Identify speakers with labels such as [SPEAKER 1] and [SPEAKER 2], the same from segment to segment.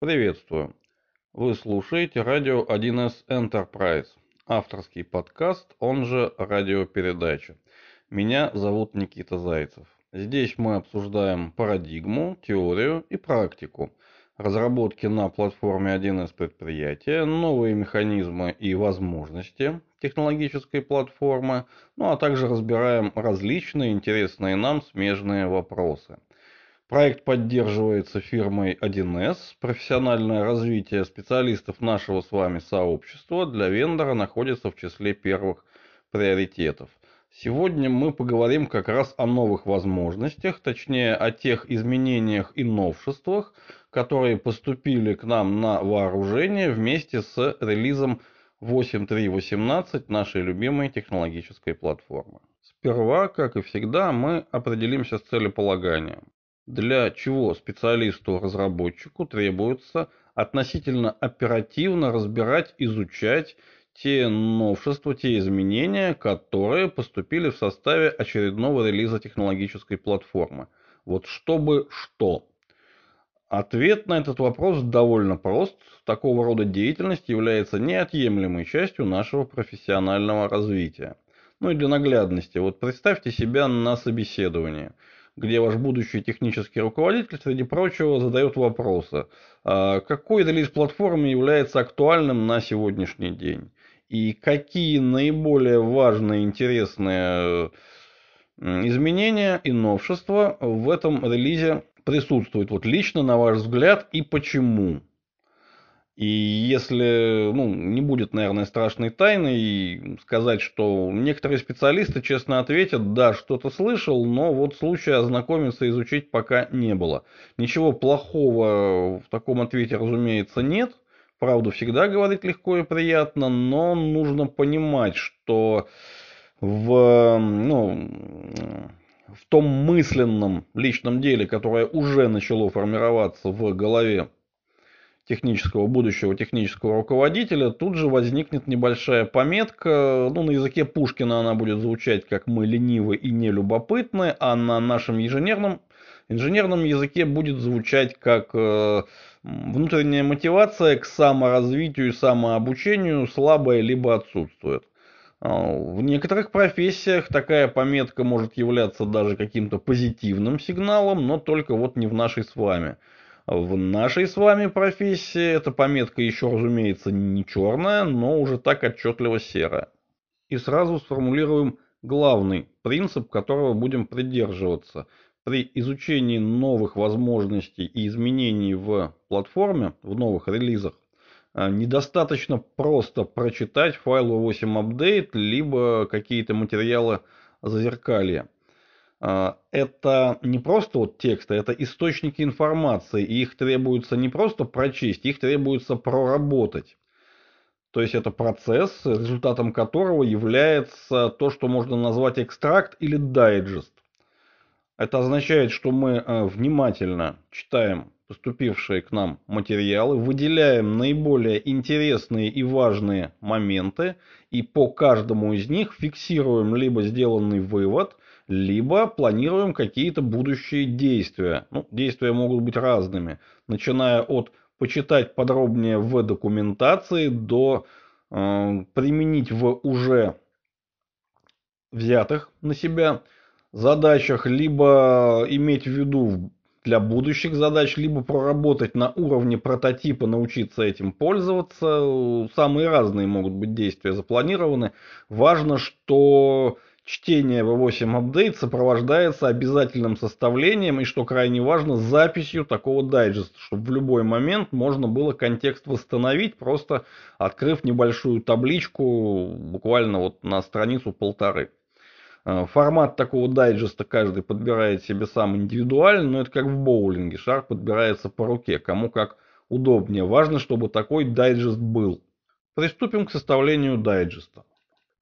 [SPEAKER 1] Приветствую! Вы слушаете радио 1С Enterprise, авторский подкаст, он же радиопередача. Меня зовут Никита Зайцев. Здесь мы обсуждаем парадигму, теорию и практику разработки на платформе 1С предприятия, новые механизмы и возможности технологической платформы, ну а также разбираем различные интересные нам смежные вопросы – Проект поддерживается фирмой 1С. Профессиональное развитие специалистов нашего с вами сообщества для вендора находится в числе первых приоритетов. Сегодня мы поговорим как раз о новых возможностях, точнее о тех изменениях и новшествах, которые поступили к нам на вооружение вместе с релизом 8.3.18 нашей любимой технологической платформы. Сперва, как и всегда, мы определимся с целеполаганием для чего специалисту-разработчику требуется относительно оперативно разбирать, изучать те новшества, те изменения, которые поступили в составе очередного релиза технологической платформы. Вот чтобы что? Ответ на этот вопрос довольно прост. Такого рода деятельность является неотъемлемой частью нашего профессионального развития. Ну и для наглядности, вот представьте себя на собеседовании – где ваш будущий технический руководитель, среди прочего, задает вопросы. А какой релиз платформы является актуальным на сегодняшний день? И какие наиболее важные, интересные изменения и новшества в этом релизе присутствуют? Вот лично, на ваш взгляд, и почему? И если, ну, не будет, наверное, страшной тайной сказать, что некоторые специалисты честно ответят, да, что-то слышал, но вот случая ознакомиться, изучить пока не было. Ничего плохого в таком ответе, разумеется, нет. Правду всегда говорить легко и приятно, но нужно понимать, что в, ну, в том мысленном личном деле, которое уже начало формироваться в голове технического будущего технического руководителя, тут же возникнет небольшая пометка, ну, на языке Пушкина она будет звучать как «мы ленивы и нелюбопытны», а на нашем инженерном, инженерном языке будет звучать как э, внутренняя мотивация к саморазвитию и самообучению слабая либо отсутствует. А, в некоторых профессиях такая пометка может являться даже каким-то позитивным сигналом, но только вот не в нашей с вами. В нашей с вами профессии эта пометка еще, разумеется, не черная, но уже так отчетливо серая. И сразу сформулируем главный принцип, которого будем придерживаться. При изучении новых возможностей и изменений в платформе, в новых релизах, а, недостаточно просто прочитать файл 8 update, либо какие-то материалы зазеркалья. А, это не просто вот тексты, это источники информации, и их требуется не просто прочесть, их требуется проработать. То есть это процесс, результатом которого является то, что можно назвать экстракт или дайджест. Это означает, что мы э, внимательно читаем поступившие к нам материалы, выделяем наиболее интересные и важные моменты и по каждому из них фиксируем либо сделанный вывод – либо планируем какие-то будущие действия. Ну, действия могут быть разными, начиная от почитать подробнее в документации до э, применить в уже взятых на себя задачах, либо иметь в виду для будущих задач, либо проработать на уровне прототипа, научиться этим пользоваться. Самые разные могут быть действия запланированы. Важно, что Чтение V8 Update сопровождается обязательным составлением и, что крайне важно, записью такого дайджеста, чтобы в любой момент можно было контекст восстановить, просто открыв небольшую табличку буквально вот на страницу полторы. Э, формат такого дайджеста каждый подбирает себе сам индивидуально, но это как в боулинге. Шар подбирается по руке, кому как удобнее. Важно, чтобы такой дайджест был. Приступим к составлению дайджеста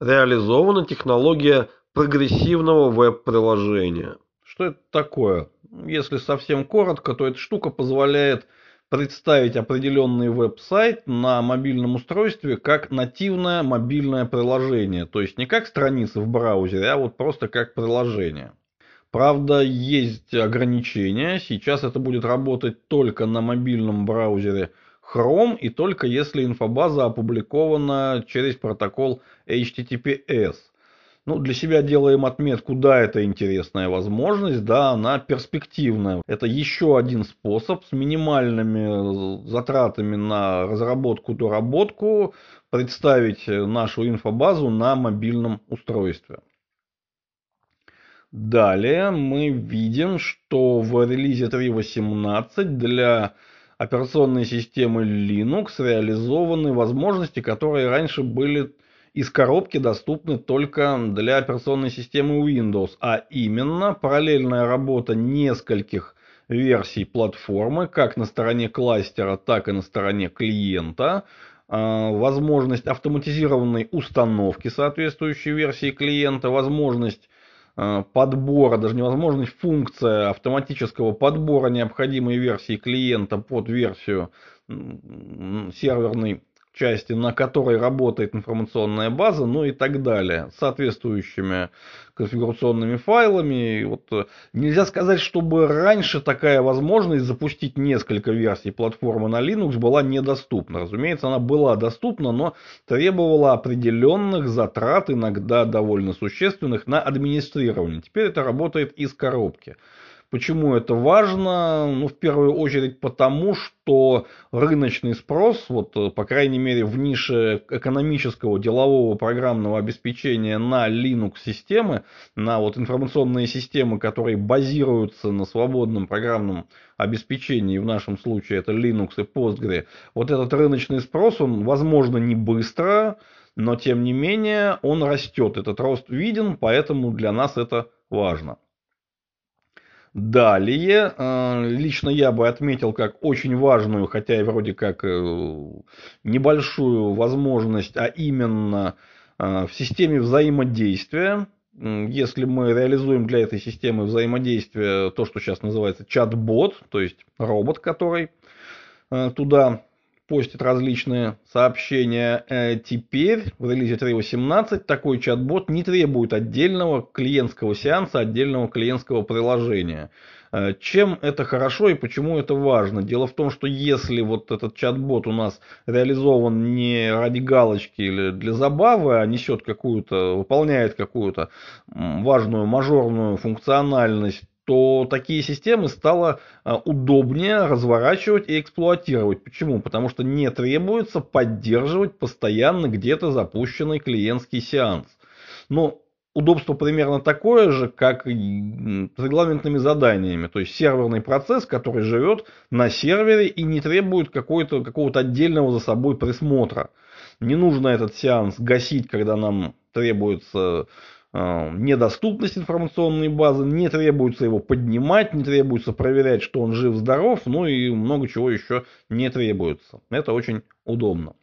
[SPEAKER 1] реализована технология прогрессивного веб-приложения. Что это такое? Если совсем коротко, то эта штука позволяет представить определенный веб-сайт на мобильном устройстве как нативное мобильное приложение. То есть не как страница в браузере, а вот просто как приложение. Правда, есть ограничения. Сейчас это будет работать только на мобильном браузере Chrome и только если инфобаза опубликована через протокол HTTPS. Ну, для себя делаем отметку, да, это интересная возможность, да, она перспективная. Это еще один способ с минимальными э, затратами на разработку, доработку представить нашу инфобазу на мобильном устройстве. Далее мы видим, что в релизе 3.18 для операционной системы Linux реализованы возможности, которые раньше были из коробки доступны только для операционной системы Windows, а именно параллельная работа нескольких версий платформы, как на стороне кластера, так и на стороне клиента, а, возможность автоматизированной установки соответствующей версии клиента, возможность а, подбора, даже невозможность функция автоматического подбора необходимой версии клиента под версию серверной части, на которой работает информационная база, ну и так далее, соответствующими конфигурационными файлами. Вот э, нельзя сказать, чтобы раньше такая возможность запустить несколько версий платформы на Linux была недоступна. Разумеется, она была доступна, но требовала определенных затрат, иногда довольно существенных, на администрирование. Теперь это работает из коробки. Почему это важно? Ну, в первую очередь потому, что рыночный спрос, вот, э, по крайней мере, в нише экономического, делового программного обеспечения на Linux-системы, на вот информационные системы, которые базируются на свободном программном обеспечении, в нашем случае это Linux и Postgre, вот этот рыночный спрос, он, возможно, не быстро, но тем не менее он растет. Этот рост виден, поэтому для нас это важно. Далее, э, лично я бы отметил как очень важную, хотя и вроде как э, небольшую возможность, а именно э, в системе взаимодействия. Если мы реализуем для этой системы взаимодействия то, что сейчас называется чат-бот, то есть робот, который туда постит различные сообщения. Э, теперь в релизе 3.18 такой чат-бот не требует отдельного клиентского сеанса, отдельного клиентского приложения. Э, чем это хорошо и почему это важно? Дело в том, что если вот этот чат-бот у нас реализован не ради галочки или для забавы, а несет какую-то, выполняет какую-то важную мажорную функциональность, то такие системы стало а, удобнее разворачивать и эксплуатировать. Почему? Потому что не требуется поддерживать постоянно где-то запущенный клиентский сеанс. Но удобство примерно такое же, как с регламентными заданиями. То есть серверный процесс, который живет на сервере и не требует какого-то отдельного за собой присмотра. Не нужно этот сеанс гасить, когда нам требуется недоступность информационной базы, не требуется его поднимать, не требуется проверять, что он жив-здоров, ну и много чего еще не требуется. Это очень удобно.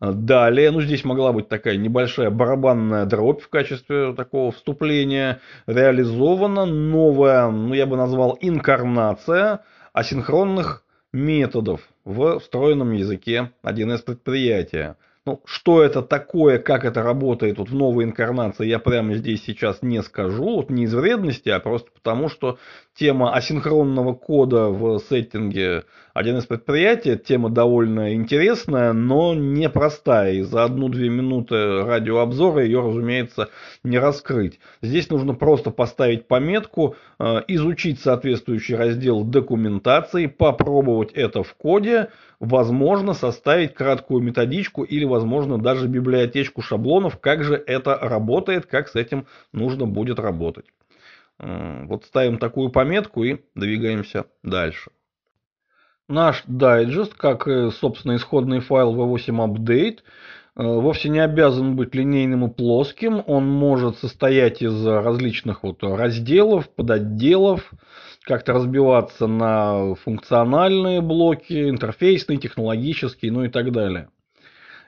[SPEAKER 1] А, далее, ну здесь могла быть такая небольшая барабанная дробь в качестве такого вступления. Реализована новая, ну я бы назвал инкарнация асинхронных методов в встроенном языке 1С предприятия. Ну, что это такое, как это работает вот в новой инкарнации, я прямо здесь сейчас не скажу. Вот не из вредности, а просто потому, что тема асинхронного кода в сеттинге один из предприятий, тема довольно интересная, но непростая. И за одну-две минуты радиообзора ее, разумеется, не раскрыть. Здесь нужно просто поставить пометку, э, изучить соответствующий раздел документации, попробовать это в коде, возможно составить краткую методичку или, возможно, даже библиотечку шаблонов, как же это работает, как с этим нужно будет работать. Вот ставим такую пометку и двигаемся дальше. Наш дайджест, как и, собственно, исходный файл V8 Update, э, вовсе не обязан быть линейным и плоским. Он может состоять из различных вот разделов, подотделов, как-то разбиваться на функциональные блоки, интерфейсные, технологические, ну и так далее.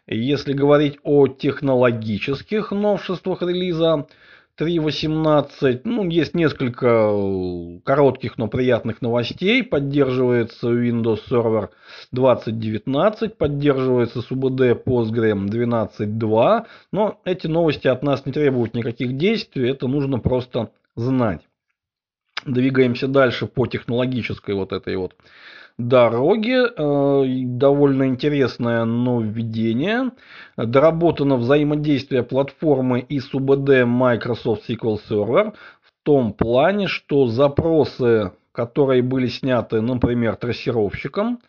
[SPEAKER 1] Если говорить о технологических новшествах релиза, 3.18, ну, есть несколько э, коротких, но приятных новостей. Поддерживается Windows Server 2019, поддерживается SUBD Postgre 12.2, но эти новости от нас не требуют никаких действий, это нужно просто знать. Двигаемся дальше по технологической вот этой вот дороге. Э, довольно интересное нововведение. Доработано взаимодействие платформы и СУБД Microsoft SQL Server в том плане, что запросы, которые были сняты, например, трассировщиком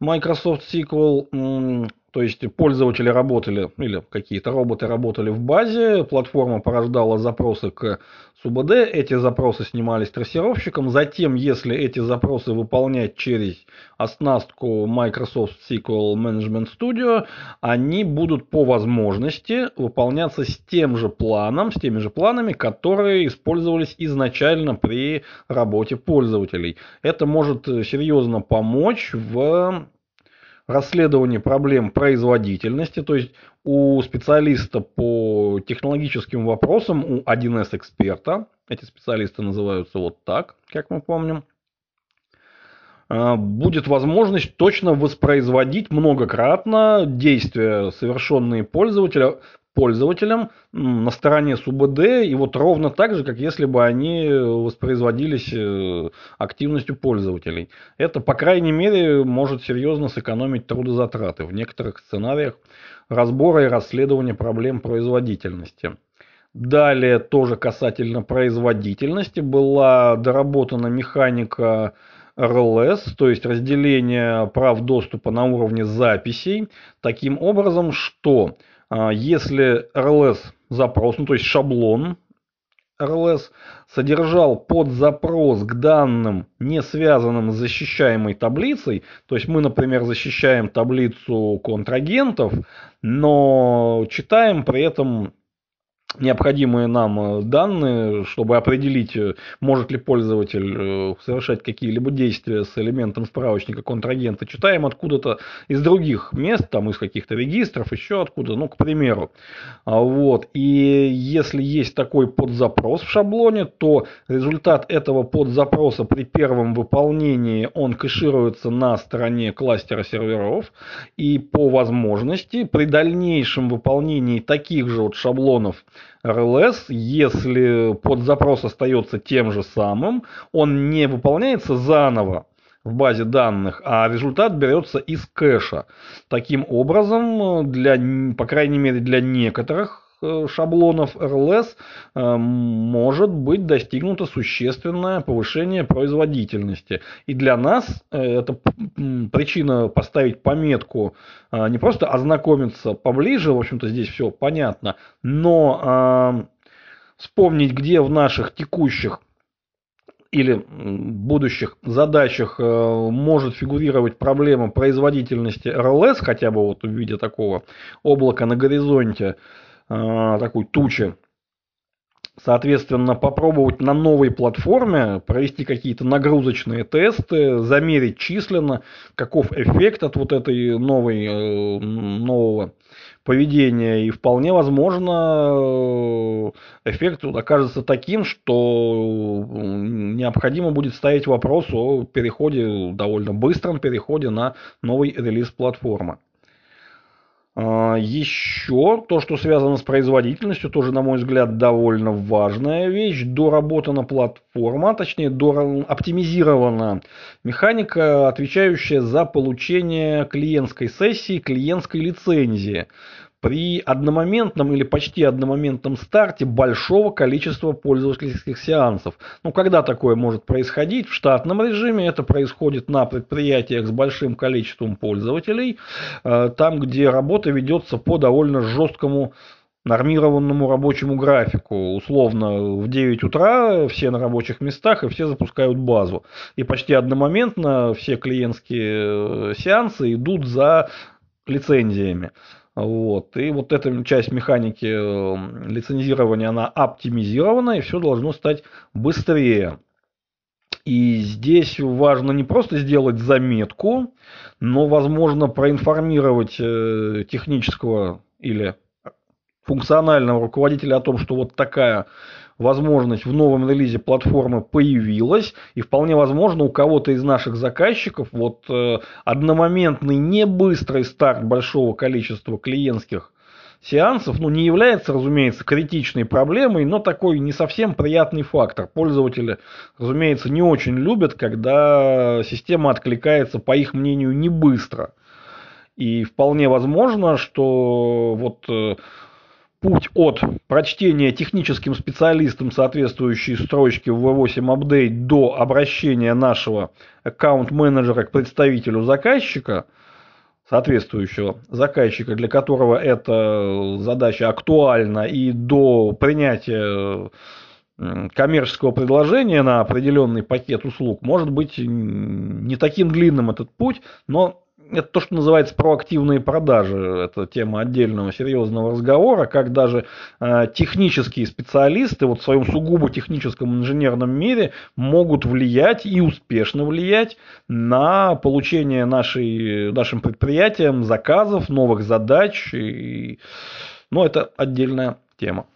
[SPEAKER 1] Microsoft SQL, то есть пользователи работали, или какие-то роботы работали в базе, платформа порождала запросы к СУБД, эти запросы снимались трассировщиком, затем, если эти запросы выполнять через оснастку Microsoft SQL Management Studio, они будут по возможности выполняться с тем же планом, с теми же планами, которые использовались изначально при работе пользователей. Это может серьезно помочь в расследование проблем производительности, то есть у специалиста по технологическим вопросам, у 1С эксперта, эти специалисты называются вот так, как мы помним, а, будет возможность точно воспроизводить многократно действия, совершенные пользователя, пользователям на стороне СУБД, и вот ровно так же, как если бы они воспроизводились э, активностью пользователей. Это, по крайней мере, может серьезно сэкономить трудозатраты в некоторых сценариях разбора и расследования проблем производительности. Далее, тоже касательно производительности, была доработана механика RLS, то есть разделение прав доступа на уровне записей, таким образом, что если RLS запрос, ну то есть шаблон RLS, содержал подзапрос к данным, не связанным с защищаемой таблицей, то есть мы, например, защищаем таблицу контрагентов, но читаем при этом необходимые нам э, данные, чтобы определить, э, может ли пользователь э, совершать какие-либо действия с элементом справочника контрагента, читаем откуда-то из других мест, там из каких-то регистров, еще откуда, ну, к примеру. А, вот. И если есть такой подзапрос в шаблоне, то результат этого подзапроса при первом выполнении, он кэшируется на стороне кластера серверов, и по возможности при дальнейшем выполнении таких же вот шаблонов RLS, если подзапрос остается тем же самым, он не выполняется заново в базе данных, а результат берется из кэша. Таким образом, для, по крайней мере для некоторых шаблонов RLS э, может быть достигнуто существенное повышение производительности. И для нас э, это причина поставить пометку, не просто ознакомиться поближе, в общем-то здесь все понятно, но вспомнить, где в наших текущих или будущих задачах может фигурировать проблема производительности RLS, хотя бы вот в виде такого облака на горизонте, Э, такой тучи. Соответственно, попробовать на новой платформе провести какие-то нагрузочные тесты, замерить численно, каков эффект от вот этой новой, э, нового поведения. И вполне возможно, э, эффект окажется таким, что необходимо будет ставить вопрос о переходе, довольно быстром переходе на новый релиз платформы. А, Еще то, что связано с производительностью, тоже, на мой взгляд, довольно важная вещь. Доработана платформа, точнее, оптимизирована механика, отвечающая за получение клиентской сессии, клиентской лицензии при одномоментном или почти одномоментном старте большого количества пользовательских сеансов. Ну, когда такое может происходить? В штатном режиме это происходит на предприятиях с большим количеством пользователей, э, там, где работа ведется по довольно жесткому нормированному рабочему графику. Условно, в 9 утра все на рабочих местах и все запускают базу. И почти одномоментно все клиентские э, сеансы идут за лицензиями. Вот. И вот эта часть механики эм, лицензирования, она оптимизирована, и все должно стать быстрее. И здесь важно не просто сделать заметку, но, возможно, проинформировать э, технического или функционального руководителя о том, что вот такая возможность в новом релизе платформы появилась, и вполне возможно у кого-то из наших заказчиков вот э, одномоментный не быстрый старт большого количества клиентских
[SPEAKER 2] сеансов, ну, не является, разумеется, критичной проблемой, но такой не совсем приятный фактор. Пользователи, разумеется, не очень любят, когда система откликается, по их мнению, не быстро. И вполне возможно, что вот э, путь от прочтения техническим специалистам соответствующей строчки в V8 Update до обращения нашего аккаунт-менеджера к представителю заказчика, соответствующего заказчика, для которого эта задача актуальна, и до принятия коммерческого предложения на определенный пакет услуг может быть не таким длинным этот путь, но это то, что называется проактивные продажи. Это тема отдельного серьезного разговора, как даже э, технические специалисты вот в своем сугубо техническом инженерном мире могут влиять и успешно влиять на получение нашей, нашим предприятиям заказов, новых задач. И, но ну, это отдельная тема.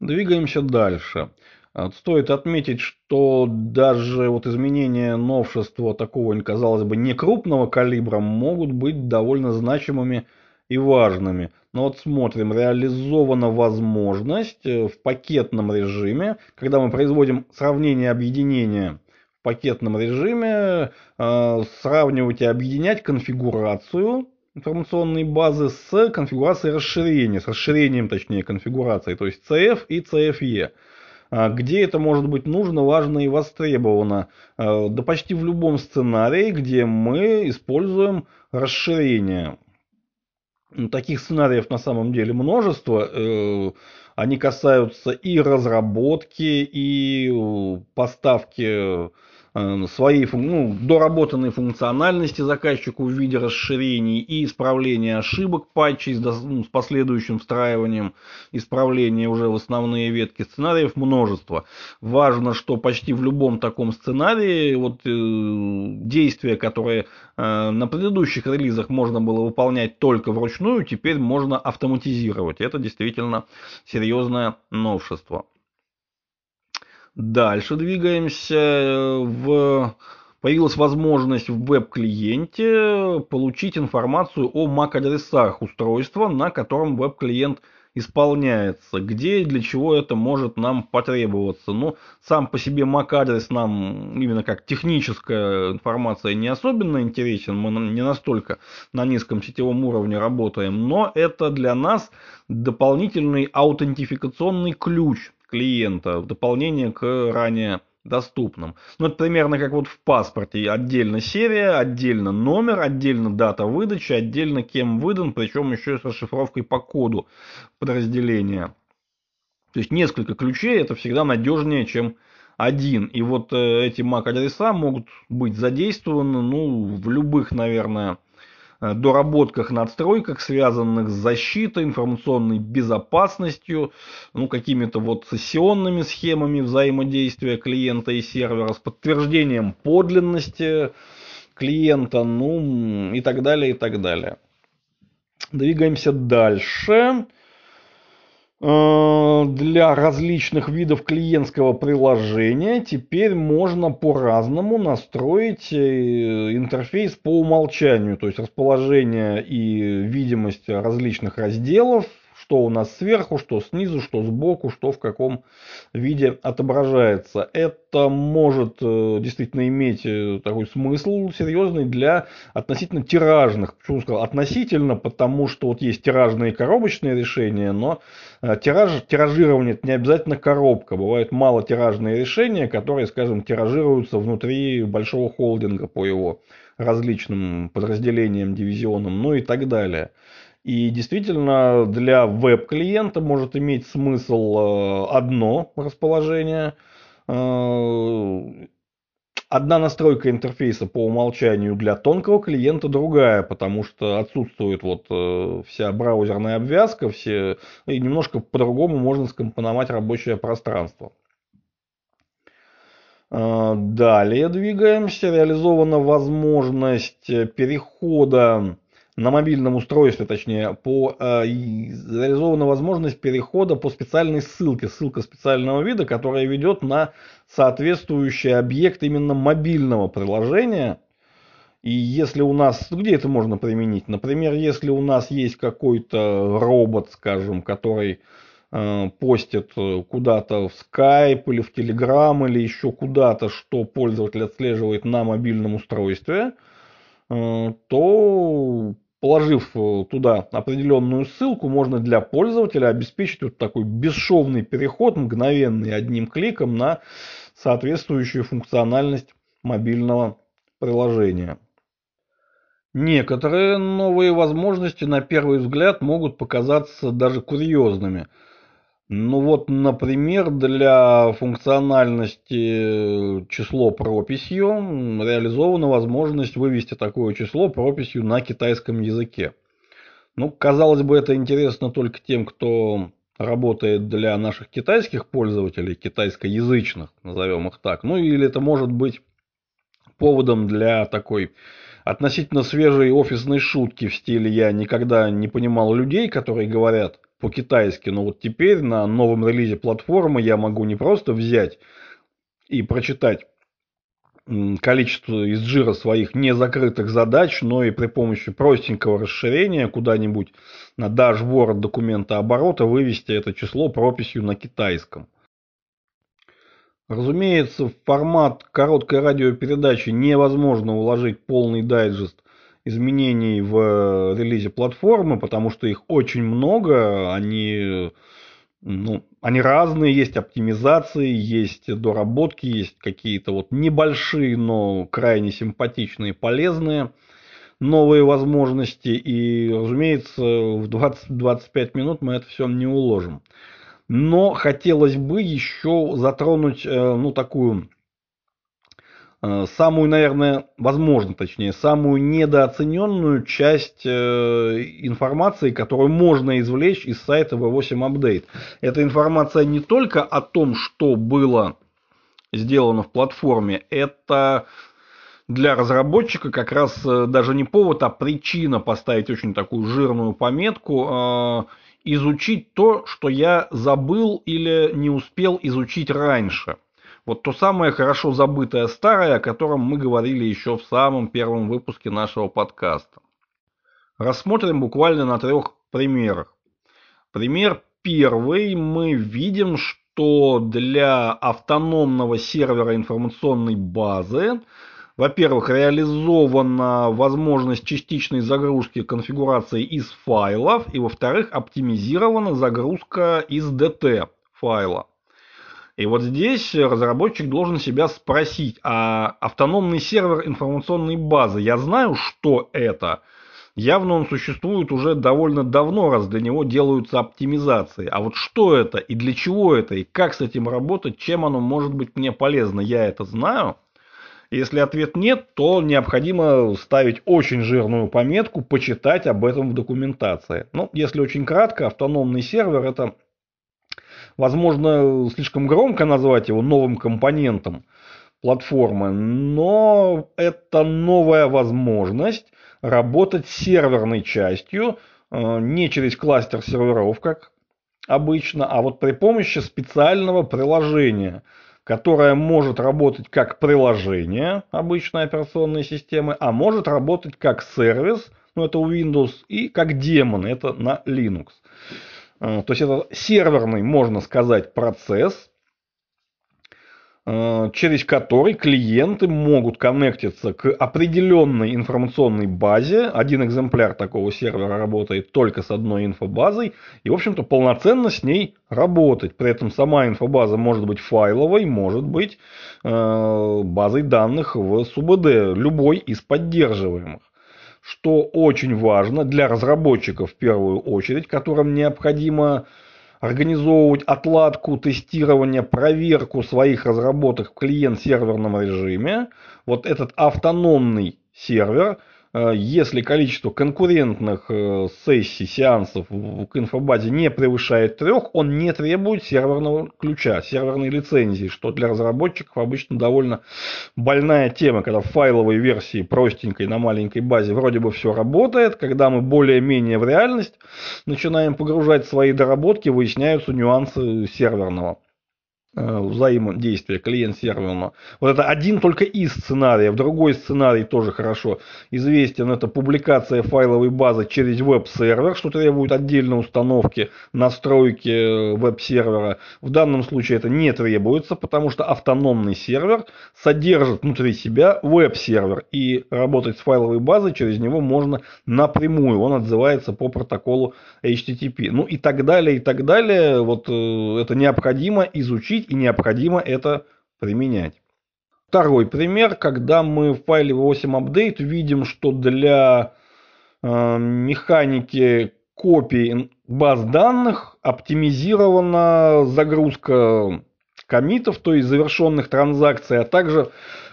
[SPEAKER 2] Двигаемся дальше. А, стоит отметить, что даже вот изменения новшества такого, казалось бы, не крупного калибра могут быть довольно значимыми и важными. Но вот смотрим, реализована возможность э, в пакетном режиме, когда мы производим сравнение объединения в пакетном режиме, э, сравнивать и объединять конфигурацию информационной базы с конфигурацией расширения, с расширением, точнее, конфигурации, то есть CF и CFE. А где это может быть нужно, важно и востребовано? А, да почти в любом сценарии, где мы используем расширение. Ну, таких сценариев на самом деле множество. Э, они касаются и разработки, и э, поставки Э, свои ну, доработанные функциональности заказчику в виде расширений и исправления ошибок патчей с, ну, с последующим встраиванием исправления уже в основные ветки сценариев множество. Важно, что почти в любом таком сценарии вот, э, действия, которые э, на предыдущих релизах можно было выполнять только вручную, теперь можно автоматизировать. Это действительно серьезное новшество. Дальше двигаемся. В... Появилась возможность в веб-клиенте получить информацию о MAC-адресах устройства, на котором веб-клиент исполняется, где и для чего это может нам потребоваться. Ну, сам по себе MAC-адрес нам именно как техническая информация не особенно интересен, мы не настолько на низком сетевом уровне работаем, но это для нас дополнительный аутентификационный ключ, клиента в дополнение к ранее доступным. Ну, это примерно как вот в паспорте. Отдельно серия, отдельно номер, отдельно дата выдачи, отдельно кем выдан, причем еще с расшифровкой по коду подразделения. То есть несколько ключей, это всегда надежнее, чем один. И вот э, эти MAC-адреса могут быть задействованы ну, в любых, наверное, доработках, надстройках, связанных с защитой, информационной безопасностью, ну, какими-то вот сессионными схемами взаимодействия клиента и сервера, с подтверждением подлинности клиента, ну, и так далее, и так далее. Двигаемся дальше. Э, для различных видов клиентского приложения теперь можно по-разному настроить э, интерфейс по умолчанию, то есть расположение и видимость различных разделов, что у нас сверху, что снизу, что сбоку, что в каком виде отображается. Это может э, действительно иметь э, такой смысл серьезный для относительно тиражных. Почему сказал относительно? Потому что вот есть тиражные коробочные решения, но э, тираж, тиражирование это не обязательно коробка. Бывают малотиражные решения, которые, скажем, тиражируются внутри большого холдинга по его различным подразделениям, дивизионам, ну и так далее. И действительно для веб-клиента может иметь смысл э, одно расположение, э, одна настройка интерфейса по умолчанию для тонкого клиента другая, потому что отсутствует вот э, вся браузерная обвязка, все, и немножко по-другому можно скомпоновать рабочее пространство. Далее двигаемся. Реализована возможность перехода на мобильном устройстве, точнее, по, э, реализована возможность перехода по специальной ссылке, ссылка специального вида, которая ведет на соответствующий объект именно мобильного приложения. И если у нас, где это можно применить? Например, если у нас есть какой-то робот, скажем, который э, постит куда-то в Skype или в Telegram или еще куда-то, что пользователь отслеживает на мобильном устройстве, э, то положив э, туда определенную ссылку, можно для пользователя обеспечить вот такой бесшовный переход, мгновенный одним кликом на соответствующую функциональность мобильного приложения. Некоторые новые возможности на первый взгляд могут показаться даже курьезными. Ну вот, например, для функциональности число прописью реализована возможность вывести такое число прописью на китайском языке. Ну, казалось бы, это интересно только тем, кто работает для наших китайских пользователей, китайскоязычных, назовем их так. Ну или это может быть поводом для такой относительно свежей офисной шутки в стиле «я никогда не понимал людей, которые говорят по-китайски, но вот теперь на новом релизе платформы я могу не просто взять и прочитать количество из жира своих незакрытых задач, но и при помощи простенького расширения куда-нибудь на дашборд документа оборота вывести это число прописью на китайском. Разумеется, в формат короткой радиопередачи невозможно уложить полный дайджест изменений в э, релизе платформы, потому что их очень много, они, ну, они разные, есть оптимизации, есть доработки, есть какие-то вот небольшие, но крайне симпатичные, полезные новые возможности. И, разумеется, в 20-25 минут мы это все не уложим. Но хотелось бы еще затронуть, э, ну, такую самую, наверное, возможно, точнее, самую недооцененную часть э, информации, которую можно извлечь из сайта V8 Update. Эта информация не только о том, что было сделано в платформе, это для разработчика как раз даже не повод, а причина поставить очень такую жирную пометку изучить то, что я забыл или не успел изучить раньше. Вот то самое хорошо забытое старое, о котором мы говорили еще в самом первом выпуске нашего подкаста. Рассмотрим буквально на трех примерах. Пример первый. Мы видим, что для автономного сервера информационной базы во-первых, реализована возможность частичной загрузки конфигурации из файлов, и во-вторых, оптимизирована загрузка из DT файла. И вот здесь разработчик должен себя спросить, а автономный сервер информационной базы, я знаю, что это? Явно он существует уже довольно давно, раз для него делаются оптимизации. А вот что это и для чего это, и как с этим работать, чем оно может быть мне полезно, я это знаю – если ответ нет, то необходимо ставить очень жирную пометку, почитать об этом в документации. Ну, если очень кратко, автономный сервер это, возможно, слишком громко назвать его новым компонентом платформы, но это новая возможность работать с серверной частью, э, не через кластер серверов, как обычно, а вот при помощи специального приложения – которая может работать как приложение обычной операционной системы, а может работать как сервис, ну это у Windows, и как демон, это на Linux. Э, то есть это серверный, можно сказать, процесс, Э, через который клиенты могут коннектиться к определенной информационной базе. Один экземпляр такого сервера работает только с одной инфобазой. И, в общем-то, полноценно с ней работать. При этом сама инфобаза может быть файловой, может быть э, базой данных в СУБД, любой из поддерживаемых что очень важно для разработчиков в первую очередь, которым необходимо организовывать отладку, тестирование, проверку своих разработок в клиент-серверном режиме. Вот этот автономный сервер – если количество конкурентных э, сессий, сеансов к инфобазе не превышает трех, он не требует серверного ключа, серверной лицензии, что для разработчиков обычно довольно больная тема, когда в файловой версии простенькой на маленькой базе вроде бы все работает, когда мы более-менее в реальность начинаем погружать свои доработки, выясняются нюансы серверного. Э, взаимодействия клиент-серверного. Вот это один только из сценариев. Другой сценарий тоже хорошо известен. Это публикация файловой базы через веб-сервер, что требует отдельной установки, настройки э, веб-сервера. В данном случае это не требуется, потому что автономный сервер содержит внутри себя веб-сервер. И работать с файловой базой через него можно напрямую. Он отзывается по протоколу HTTP. Ну и так далее, и так далее. Вот э, это необходимо изучить изучить и необходимо это применять. Второй пример, когда мы в файле 8 update видим, что для э, механики копий баз данных оптимизирована загрузка комитов, то есть завершенных транзакций, а также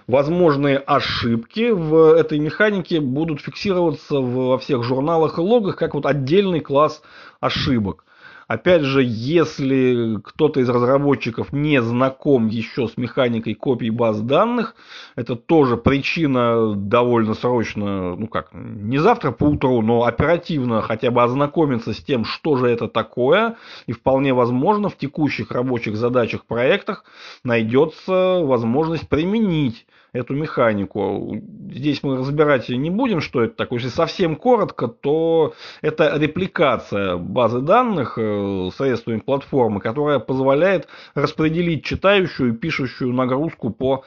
[SPEAKER 2] возможные ошибки в этой механике будут фиксироваться во всех журналах и логах как вот отдельный класс ошибок. Опять же, если кто-то из разработчиков не знаком еще с механикой копий баз данных, это тоже причина довольно срочно, ну как, не завтра по утру, но оперативно хотя бы ознакомиться с тем, что же это такое, и вполне возможно в текущих рабочих задачах, проектах найдется возможность применить эту механику. Здесь мы разбирать не будем, что это такое. Если совсем коротко, то это репликация базы данных э, средствами платформы, которая позволяет распределить читающую и пишущую нагрузку по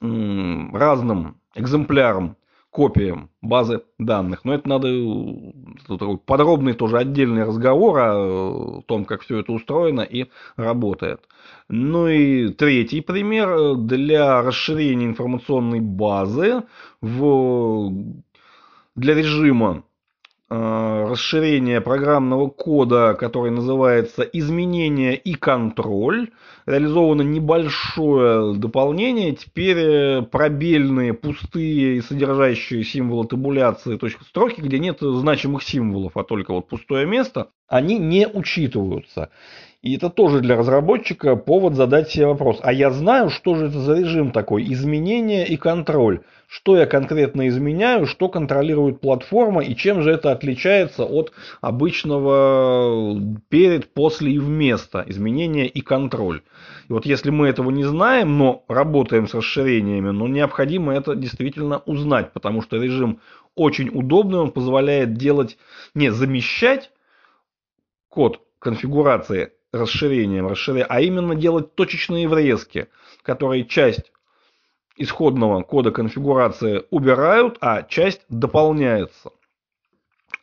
[SPEAKER 2] разным экземплярам копиям базы данных. Но это надо такой подробный тоже отдельный разговор о том, как все это устроено и работает. Ну и третий пример для расширения информационной базы в, для режима Э, расширение программного кода, который называется «Изменение и контроль». Реализовано небольшое дополнение. Теперь э, пробельные, пустые и содержащие символы табуляции точка строки, где нет значимых символов, а только вот пустое место, они не учитываются. И это тоже для разработчика повод задать себе вопрос. А я знаю, что же это за режим такой? Изменение и контроль что я конкретно изменяю, что контролирует платформа и чем же это отличается от обычного перед, после и вместо изменения и контроль. И вот если мы этого не знаем, но работаем с расширениями, но необходимо это действительно узнать, потому что режим очень удобный, он позволяет делать, не замещать код конфигурации расширением, расширения, а именно делать точечные врезки, которые часть исходного кода конфигурации убирают, а часть дополняется.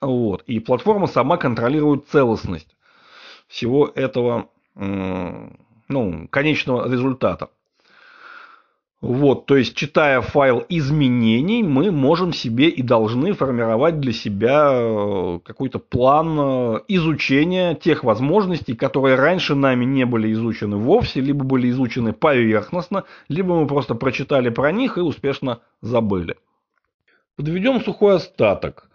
[SPEAKER 2] Вот. И платформа сама контролирует целостность всего этого ну, конечного результата. Вот, то есть, читая файл изменений, мы можем себе и должны формировать для себя э, какой-то план э, изучения тех возможностей, которые раньше нами не были изучены вовсе, либо были изучены поверхностно, либо мы просто прочитали про них и успешно забыли. Подведем сухой остаток.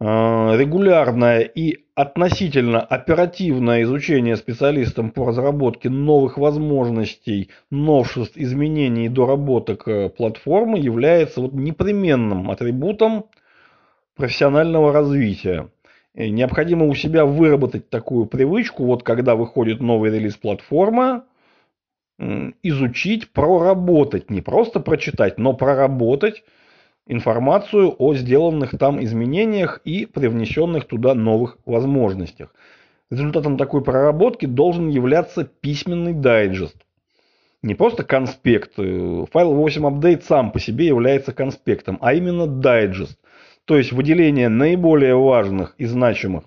[SPEAKER 2] Э, регулярное и относительно оперативное изучение специалистам по разработке новых возможностей, новшеств, изменений и доработок э, платформы является вот непременным атрибутом профессионального развития. И необходимо у себя выработать такую привычку, вот когда выходит новый релиз платформы, изучить, проработать, не просто прочитать, но проработать информацию о сделанных там изменениях и привнесенных туда новых возможностях. Результатом такой проработки должен являться письменный дайджест. Не просто конспект. Файл 8 update сам по себе является конспектом, а именно дайджест. То есть выделение наиболее важных и значимых,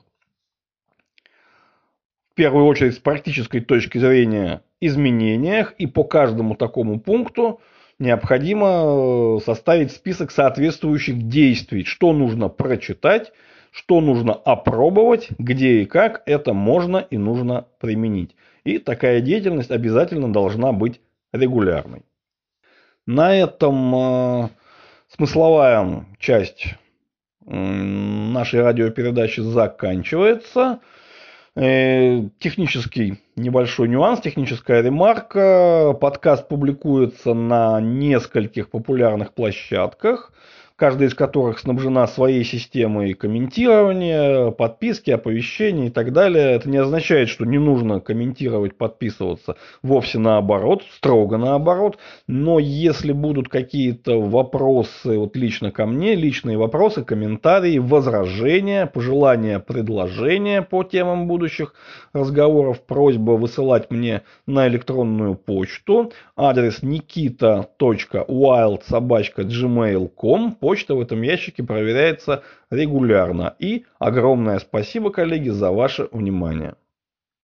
[SPEAKER 2] в первую очередь с практической точки зрения, изменениях и по каждому такому пункту необходимо э, составить список соответствующих действий, что нужно прочитать, что нужно опробовать, где и как это можно и нужно применить. И такая деятельность обязательно должна быть регулярной. На этом э, смысловая часть нашей радиопередачи заканчивается. Э, технический небольшой нюанс, техническая ремарка. Подкаст публикуется на нескольких популярных площадках. Каждая из которых снабжена своей системой комментирования, подписки, оповещений и так далее. Это не означает, что не нужно комментировать, подписываться. Вовсе наоборот, строго наоборот. Но если будут какие-то вопросы вот лично ко мне, личные вопросы, комментарии, возражения, пожелания, предложения по темам будущих разговоров, просьба высылать мне на электронную почту. Адрес nikita.wild.gmail.com. Почта в этом ящике проверяется регулярно. И огромное спасибо, коллеги, за ваше внимание.